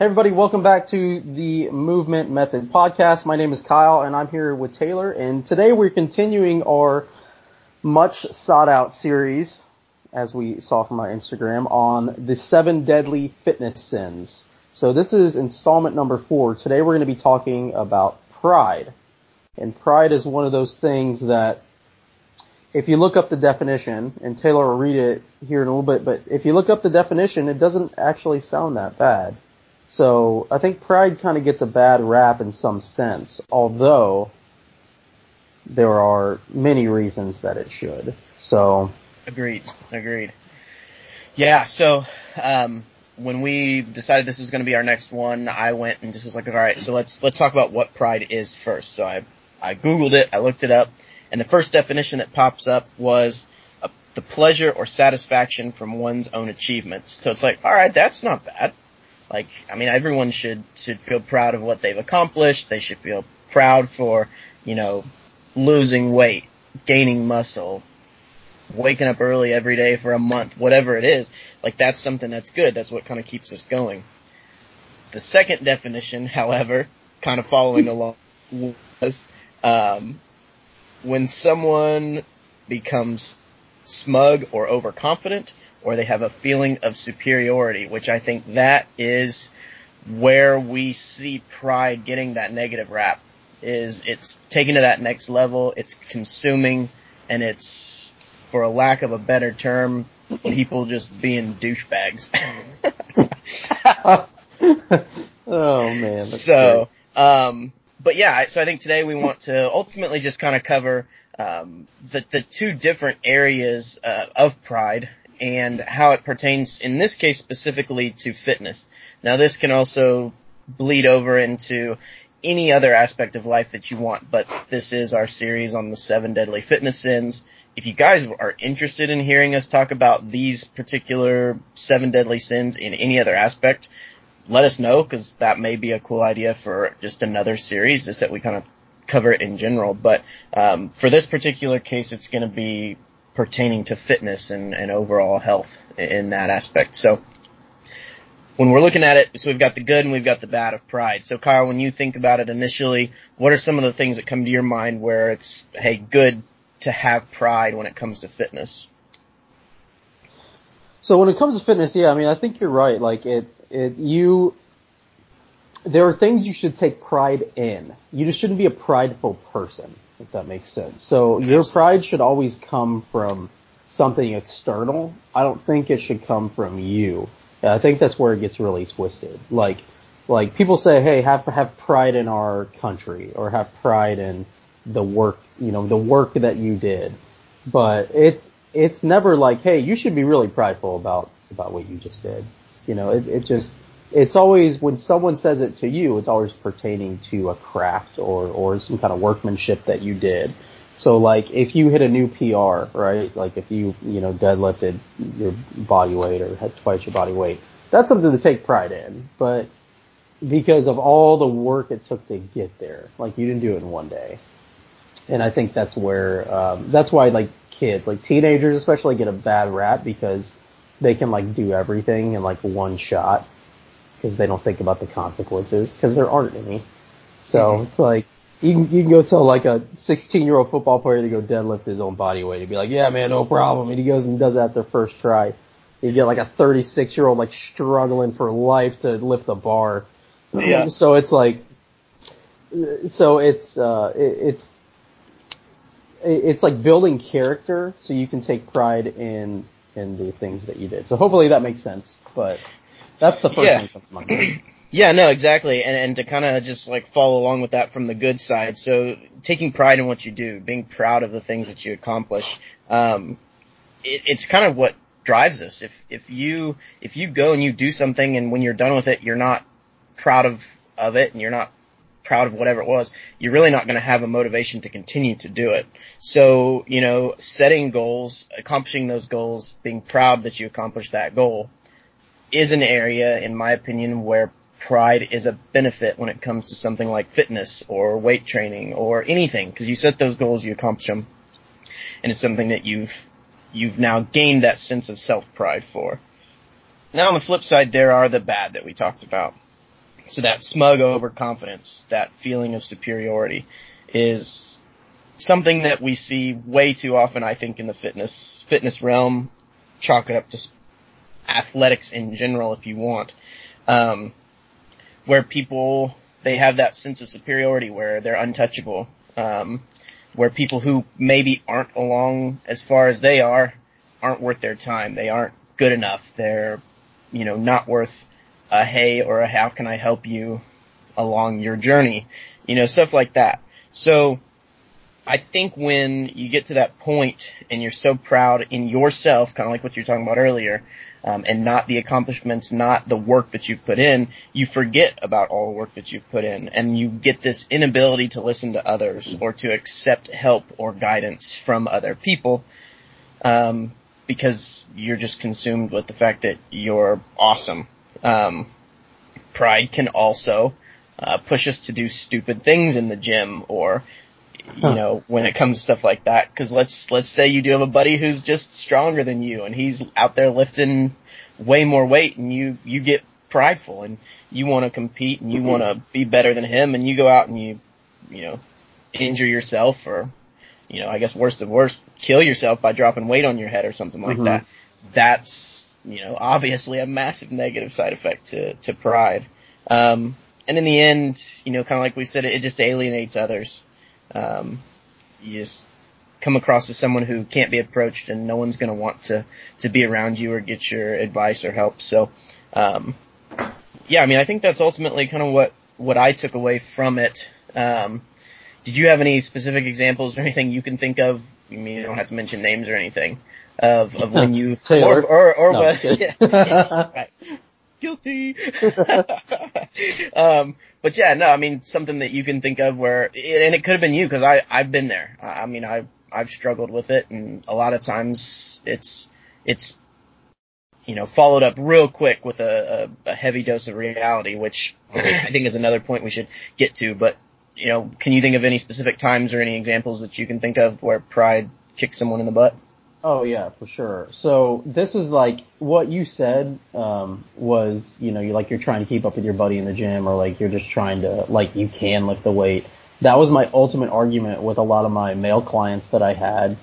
Hey everybody, welcome back to the Movement Method podcast. My name is Kyle and I'm here with Taylor and today we're continuing our much sought out series, as we saw from my Instagram, on the seven deadly fitness sins. So this is installment number four. Today we're going to be talking about pride. And pride is one of those things that if you look up the definition, and Taylor will read it here in a little bit, but if you look up the definition, it doesn't actually sound that bad. So I think pride kind of gets a bad rap in some sense, although there are many reasons that it should. So agreed, agreed. Yeah. So um, when we decided this was going to be our next one, I went and just was like, all right, so let's let's talk about what pride is first. So I I googled it, I looked it up, and the first definition that pops up was a, the pleasure or satisfaction from one's own achievements. So it's like, all right, that's not bad. Like, I mean, everyone should, should feel proud of what they've accomplished. They should feel proud for, you know, losing weight, gaining muscle, waking up early every day for a month, whatever it is. Like, that's something that's good. That's what kind of keeps us going. The second definition, however, kind of following along was, um, when someone becomes smug or overconfident or they have a feeling of superiority, which I think that is where we see pride getting that negative rap is it's taken to that next level, it's consuming, and it's, for a lack of a better term, people just being douchebags. oh man. So, um, but yeah, so I think today we want to ultimately just kind of cover um, the the two different areas uh, of pride and how it pertains in this case specifically to fitness. Now this can also bleed over into any other aspect of life that you want, but this is our series on the seven deadly fitness sins. If you guys are interested in hearing us talk about these particular seven deadly sins in any other aspect, let us know because that may be a cool idea for just another series just that we kind of cover it in general. But um, for this particular case, it's going to be pertaining to fitness and, and overall health in that aspect. So when we're looking at it, so we've got the good and we've got the bad of pride. So Kyle, when you think about it initially, what are some of the things that come to your mind where it's, hey, good to have pride when it comes to fitness? So when it comes to fitness, yeah, I mean, I think you're right. Like it, it, you, there are things you should take pride in. You just shouldn't be a prideful person if that makes sense. So your pride should always come from something external. I don't think it should come from you. I think that's where it gets really twisted. Like, like people say, hey, have to have pride in our country or have pride in the work, you know, the work that you did. But it's, it's never like, hey, you should be really prideful about, about what you just did. You know, it, it just, it's always when someone says it to you, it's always pertaining to a craft or or some kind of workmanship that you did. So like if you hit a new PR, right? Like if you you know deadlifted your body weight or had twice your body weight, that's something to take pride in. But because of all the work it took to get there, like you didn't do it in one day. And I think that's where um, that's why like kids, like teenagers especially, get a bad rap because they can like do everything in like one shot because they don't think about the consequences because there aren't any. So mm-hmm. it's like you can you can go tell like a 16 year old football player to go deadlift his own body weight and be like, yeah man, no problem. And he goes and does that their first try. You get like a 36 year old like struggling for life to lift the bar. Yeah. so it's like, so it's uh it, it's it's like building character so you can take pride in in the things that you did. So hopefully that makes sense. But that's the first yeah. thing that comes to mind. Yeah, no, exactly. And, and to kind of just like follow along with that from the good side. So taking pride in what you do, being proud of the things that you accomplish, um, it, it's kind of what drives us. If, if you, if you go and you do something and when you're done with it, you're not proud of, of it and you're not proud of whatever it was, you're really not going to have a motivation to continue to do it. So, you know, setting goals, accomplishing those goals, being proud that you accomplished that goal, is an area, in my opinion, where pride is a benefit when it comes to something like fitness or weight training or anything, because you set those goals, you accomplish them, and it's something that you've you've now gained that sense of self pride for. Now on the flip side, there are the bad that we talked about. So that smug overconfidence, that feeling of superiority is something that we see way too often, I think, in the fitness, fitness realm. Chalk it up to athletics in general, if you want. Um, where people, they have that sense of superiority where they're untouchable. Um, where people who maybe aren't along as far as they are aren't worth their time. They aren't good enough. They're, you know, not worth a hey or a how can I help you along your journey. You know, stuff like that. So I think when you get to that point and you're so proud in yourself, kind of like what you're talking about earlier, um, and not the accomplishments, not the work that you've put in, you forget about all the work that you've put in, and you get this inability to listen to others or to accept help or guidance from other people, um, because you're just consumed with the fact that you're awesome. Um, pride can also uh, push us to do stupid things in the gym or you huh. know, when it comes to stuff like that. Cause let's, let's say you do have a buddy who's just stronger than you and he's out there lifting way more weight and you, you get prideful and you want to compete and you mm-hmm. want to be better than him and you go out and you, you know, injure yourself or, you know, I guess worst of worst, kill yourself by dropping weight on your head or something like mm-hmm. that. That's, you know, obviously a massive negative side effect to, to pride. Um, and in the end, you know, kind of like we said, it just alienates others. Um, you just come across as someone who can't be approached and no one's going to want to, to be around you or get your advice or help. So, um, yeah, I mean, I think that's ultimately kind of what, what I took away from it. Um, did you have any specific examples or anything you can think of? I mean, you don't have to mention names or anything of, of when you, or, or, or, no, what, right guilty. um, but yeah, no, I mean something that you can think of where, and it could have been you because I I've been there. I mean I I've struggled with it, and a lot of times it's it's you know followed up real quick with a, a, a heavy dose of reality, which I think is another point we should get to. But you know, can you think of any specific times or any examples that you can think of where pride kicked someone in the butt? Oh yeah, for sure. So this is like what you said um, was, you know, you like you're trying to keep up with your buddy in the gym, or like you're just trying to like you can lift the weight. That was my ultimate argument with a lot of my male clients that I had,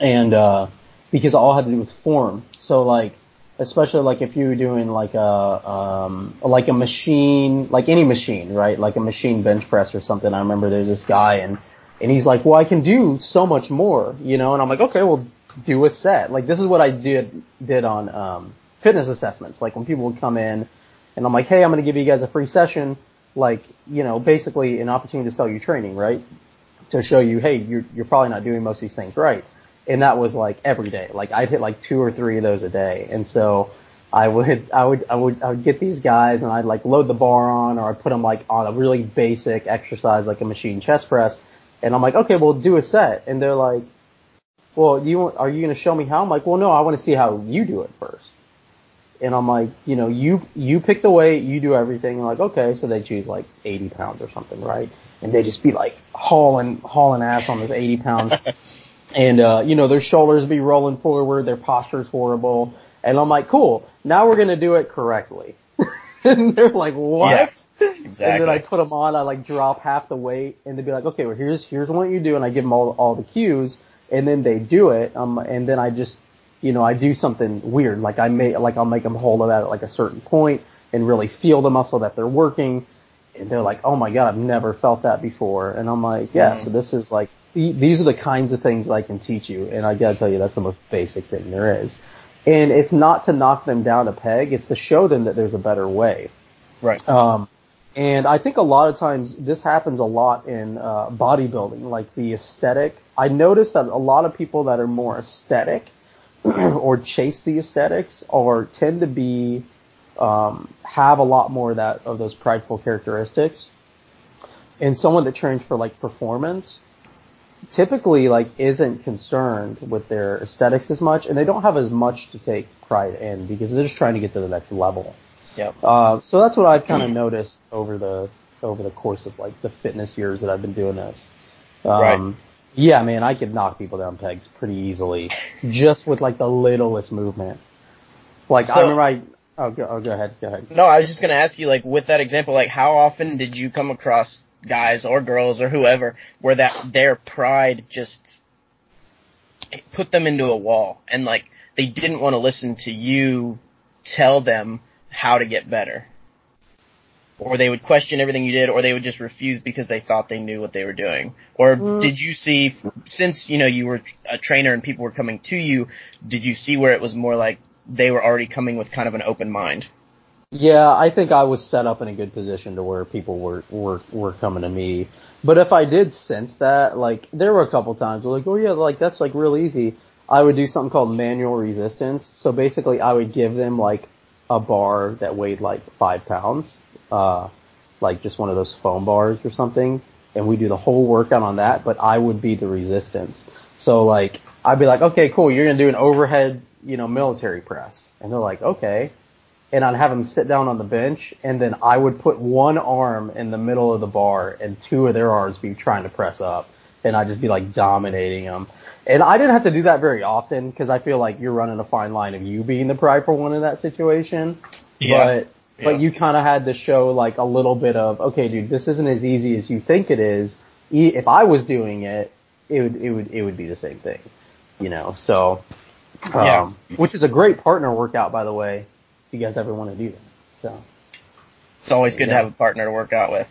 and uh, because all had to do with form. So like, especially like if you were doing like a um, like a machine, like any machine, right? Like a machine bench press or something. I remember there's this guy and and he's like, well, I can do so much more, you know, and I'm like, okay, well, do a set. Like this is what I did, did on, um, fitness assessments. Like when people would come in and I'm like, hey, I'm going to give you guys a free session, like, you know, basically an opportunity to sell you training, right? To show you, hey, you're, you're probably not doing most of these things right. And that was like every day. Like I'd hit like two or three of those a day. And so I would, I would, I would, I would get these guys and I'd like load the bar on or I'd put them like on a really basic exercise like a machine chest press and I'm like, okay, well, do a set. And they're like, well, you want are you going to show me how? I'm like, well, no, I want to see how you do it first. And I'm like, you know, you you pick the weight, you do everything. I'm like, okay, so they choose like 80 pounds or something, right? And they just be like hauling hauling ass on this 80 pounds, and uh, you know, their shoulders be rolling forward, their posture's horrible. And I'm like, cool, now we're gonna do it correctly. and they're like, what? Yeah. Exactly. And then I put them on, I like drop half the weight, and they'd be like, okay, well here's here's what you do, and I give them all all the cues, and then they do it, um, and then I just, you know, I do something weird, like I may like I'll make them hold it at like a certain point and really feel the muscle that they're working, and they're like, oh my god, I've never felt that before, and I'm like, yeah, mm-hmm. so this is like these are the kinds of things that I can teach you, and I gotta tell you that's the most basic thing there is. And it's not to knock them down a peg, it's to show them that there's a better way. Right. Um, and I think a lot of times this happens a lot in uh, bodybuilding, like the aesthetic. I noticed that a lot of people that are more aesthetic or chase the aesthetics or tend to be um, have a lot more of that of those prideful characteristics. And someone that trains for like performance typically like isn't concerned with their aesthetics as much, and they don't have as much to take pride in because they're just trying to get to the next level. Yep. Uh, so that's what I've kind of noticed over the over the course of like the fitness years that I've been doing this. Um, right. Yeah, man, I could knock people down pegs pretty easily just with like the littlest movement. Like so, I remember I Oh, go, oh, go ahead, go ahead. No, I was just gonna ask you, like, with that example, like, how often did you come across guys or girls or whoever where that their pride just put them into a wall and like they didn't want to listen to you tell them how to get better? Or they would question everything you did, or they would just refuse because they thought they knew what they were doing. Or Mm. did you see, since, you know, you were a trainer and people were coming to you, did you see where it was more like they were already coming with kind of an open mind? Yeah, I think I was set up in a good position to where people were were were coming to me. But if I did sense that, like there were a couple times where like, oh yeah, like that's like real easy. I would do something called manual resistance. So basically, I would give them like a bar that weighed like five pounds, uh, like just one of those foam bars or something, and we do the whole workout on that. But I would be the resistance. So like I'd be like, okay, cool, you're gonna do an overhead, you know, military press, and they're like, okay and I'd have them sit down on the bench, and then I would put one arm in the middle of the bar, and two of their arms be trying to press up, and I'd just be like dominating them. And I didn't have to do that very often because I feel like you're running a fine line of you being the prideful one in that situation. Yeah. But but you kind of had to show like a little bit of okay, dude, this isn't as easy as you think it is. E- If I was doing it, it would it would it would be the same thing, you know. So, um, Yeah. which is a great partner workout, by the way. If you guys ever want to do that, so It's always good to have a partner to work out with.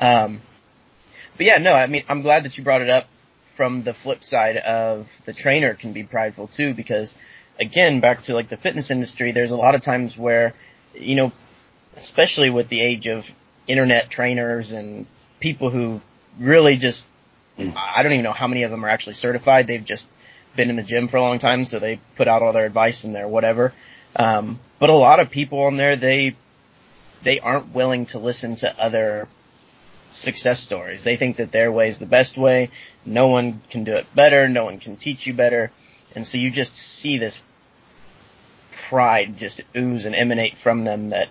Um, but yeah, no, I mean, I'm glad that you brought it up from the flip side of the trainer can be prideful too, because again, back to like the fitness industry, there's a lot of times where, you know, especially with the age of internet trainers and people who really just, I don't even know how many of them are actually certified. They've just been in the gym for a long time, so they put out all their advice in there, whatever. Um, but a lot of people on there, they they aren't willing to listen to other success stories. They think that their way is the best way. No one can do it better. No one can teach you better. And so you just see this pride just ooze and emanate from them that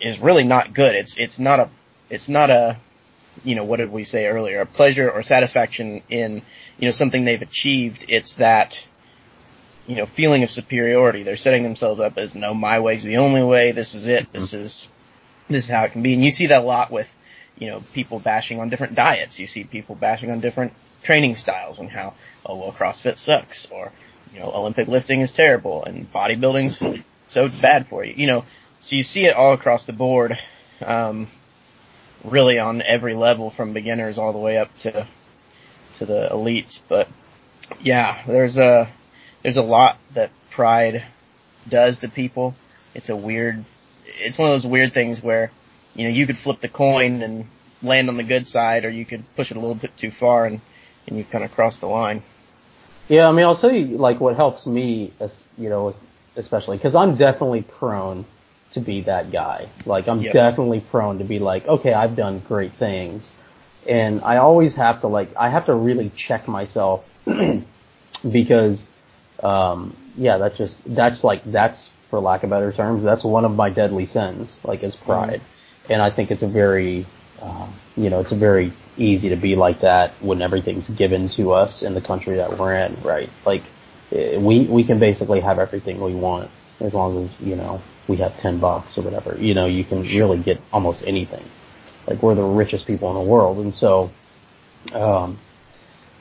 is really not good. It's, it's not a, it's not a, you know, what did we say earlier? A pleasure or satisfaction in, you know, something they've achieved. It's that, you know, feeling of superiority. They're setting themselves up as, no, my way's the only way. This is it. This is, this is how it can be. And you see that a lot with, you know, people bashing on different diets. You see people bashing on different training styles and how, oh, well, CrossFit sucks or, you know, Olympic lifting is terrible and bodybuilding's so bad for you. You know, so you see it all across the board, um, really on every level from beginners all the way up to, to the elites. But yeah, there's a, there's a lot that pride does to people. It's a weird, it's one of those weird things where, you know, you could flip the coin and land on the good side or you could push it a little bit too far and, and you kind of cross the line. yeah. I mean, I'll tell you like what helps me, as you know, especially because I'm definitely prone to be that guy. Like I'm Yep. definitely prone to be like, okay, I've done great things, and I always have to like, I have to really check myself because, um, yeah, that's just that's like that's for lack of better terms, that's one of my deadly sins, like is pride, and I think it's a very, um, you know, it's a very easy to be like that when everything's given to us in the country that we're in, right? Like eh, we we can basically have everything we want as long as you know we have ten bucks or whatever. You know, you can really get almost anything. Like we're the richest people in the world, and so, um,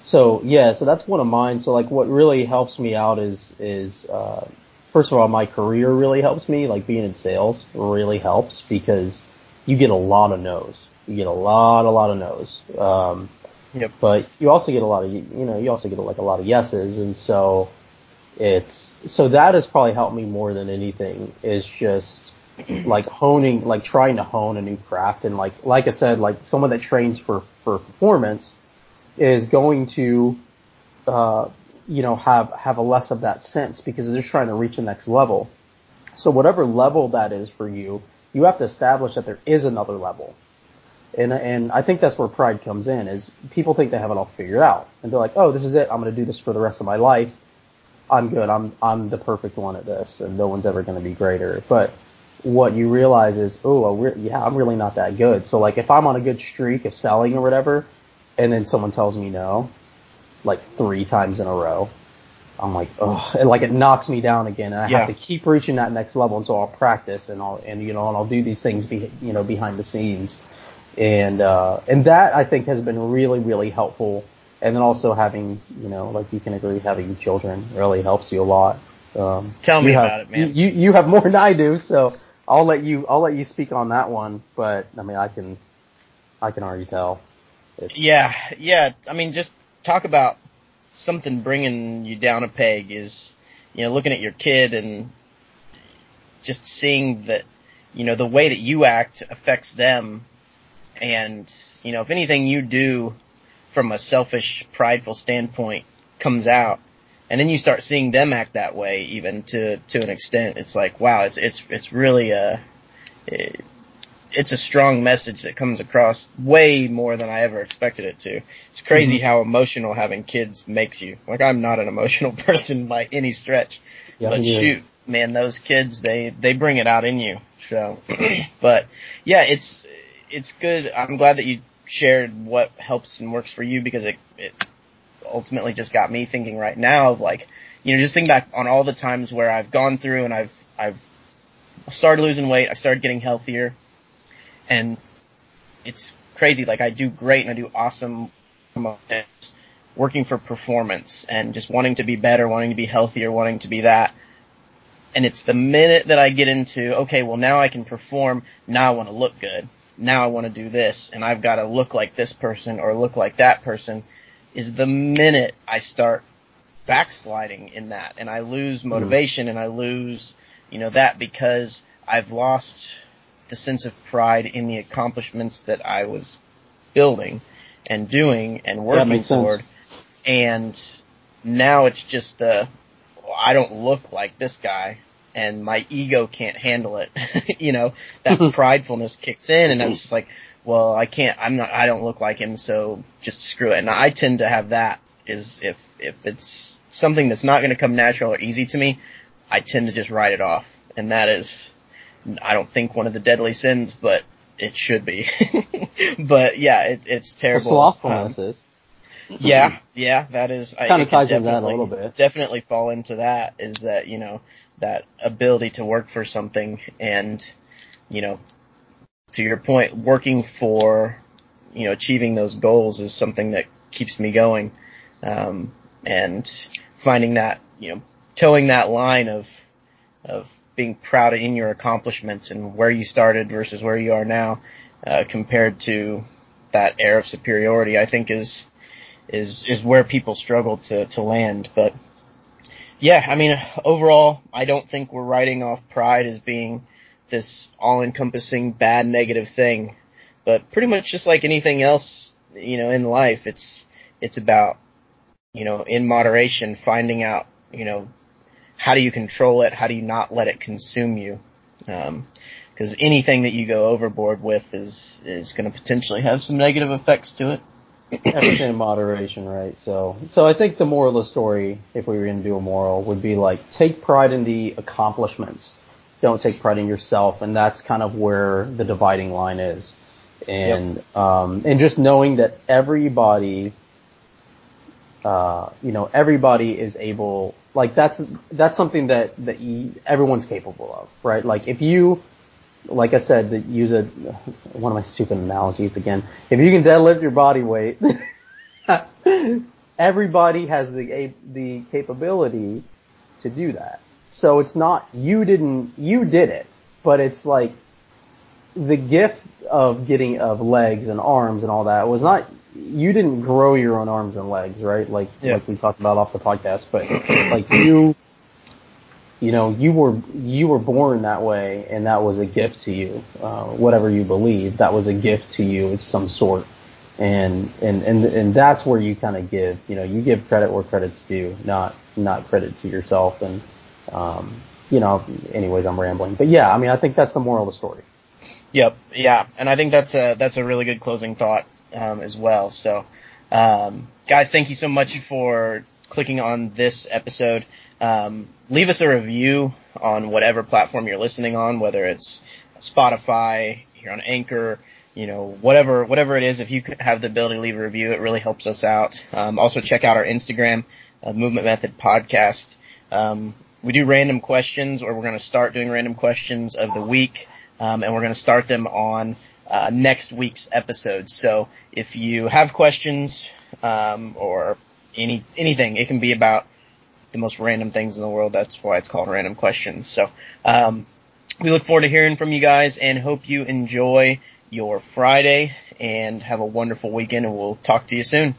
so yeah, so that's one of mine. So like, what really helps me out is is uh, first of all, my career really helps me. Like being in sales really helps because you get a lot of no's. You get a lot, a lot of no's. Um, Yep. but you also get a lot of you know you also get like a lot of yeses, and so it's so that has probably helped me more than anything is just like honing like trying to hone a new craft and like like I said like someone that trains for for performance is going to uh you know have have a less of that sense because they're just trying to reach the next level. So whatever level that is for you, you have to establish that there is another level. And and I think that's where pride comes in is people think they have it all figured out. And they're like, "Oh, this is it. I'm going to do this for the rest of my life. I'm good. I'm I'm the perfect one at this and no one's ever going to be greater." But what you realize is, "Oh, we're, yeah, I'm really not that good." So like if I'm on a good streak of selling or whatever and then someone tells me no like 3 times in a row, I'm like, oh, it, like it knocks me down again, and I Yeah. have to keep reaching that next level. And so I'll practice, and I'll and you know, and I'll do these things, be, you know, behind the scenes, and uh, and that I think has been really really helpful. And then also having, you know, like you can agree, having children really helps you a lot. Um, Tell me have- about it, man. You you have more than I do, so I'll let you I'll let you speak on that one. But I mean, I can I can already tell. It's, Yeah, yeah. I mean, just talk about something bringing you down a peg is, you know, looking at your kid and just seeing that, you know, the way that you act affects them. And, you know, if anything you do from a selfish, prideful standpoint comes out, and then you start seeing them act that way even to, to an extent, it's like, wow, it's, it's, it's really a, it, it's a strong message that comes across way more than I ever expected it to. It's crazy mm-hmm. how emotional having kids makes you. Like I'm not an emotional person by any stretch, Yeah, but neither. shoot, man, those kids they they bring it out in you. So, but yeah, it's it's good. I'm glad that you shared what helps and works for you because it it ultimately just got me thinking right now of like you know just think back on all the times where I've gone through and I've I've started losing weight, I started getting healthier, and it's crazy. Like I do great and I do awesome moments working for performance and just wanting to be better, wanting to be healthier, wanting to be that. And it's the minute that I get into, okay, well now I can perform, now I want to look good. Now I want to do this and I've got to look like this person or look like that person is the minute I start backsliding in that and I lose hmm. motivation and I lose, you know, that because I've lost the sense of pride in the accomplishments that I was building and doing and working makes sense. toward. And now it's just the, I don't look like this guy and my ego can't handle it. you know, that mm-hmm. pridefulness kicks in and it's just like, well, I can't, I'm not, I don't look like him, so just screw it. And I tend to have that is if, if it's something that's not going to come natural or easy to me, I tend to just write it off. And that is, I don't think one of the deadly sins, but it should be. but yeah, it, it's Well, terrible. slothfulness is. Um, yeah, yeah, that is. I- Kinda ties into that a little bit. Definitely fall into that is that you know that ability to work for something and you know to your point, working for you know achieving those goals is something that keeps me going, um, and finding that you know toeing that line of of being proud in your accomplishments and where you started versus where you are now, uh, compared to that air of superiority, I think is is is where people struggle to to land. But yeah, I mean, overall, I don't think we're writing off pride as being this all-encompassing bad negative thing. But pretty much just like anything else, you know, in life, it's it's about you know in moderation finding out you know how do you control it, how do you not let it consume you. Because anything that you go overboard with is is going to potentially have some negative effects to it. Everything in moderation, right? So, so I think the moral of the story, if we were going to do a moral, would be like take pride in the accomplishments. Don't take pride in yourself, and that's kind of where the dividing line is. And um, and just knowing that everybody, uh, you know, everybody is able. Like that's that's something that that you, everyone's capable of, right? Like if you like I said, that use a one of my stupid analogies again. If you can deadlift your body weight, everybody has the the capability to do that. So it's not you didn't you did it, but it's like the gift of getting of legs and arms and all that was not you didn't grow your own arms and legs, right? Like Yeah. like we talked about off the podcast, but like you you know, you were you were born that way, and that was a gift to you. Uh, whatever you believe, that was a gift to you of some sort, and and and and that's where you kind of give. You know, you give credit where credit's due, not not credit to yourself. And um, you know, anyways, I'm rambling, but yeah, I mean, I think that's the moral of the story. Yep, yeah, and I think that's a that's a really good closing thought um, as well. So, um, guys, thank you so much for clicking on this episode. Um, leave us a review on whatever platform you're listening on, whether it's Spotify, you're on Anchor, you know, whatever, whatever it is, if you have the ability to leave a review, it really helps us out. Um, also check out our Instagram, uh, Movement Method Podcast. Um, we do random questions, or we're going to start doing random questions of the week, um, and we're going to start them on uh, next week's episode. So if you have questions um, or any anything, it can be about the most random things in the world. That's why it's called random questions. So um, we look forward to hearing from you guys, and hope you enjoy your Friday and have a wonderful weekend and we'll talk to you soon.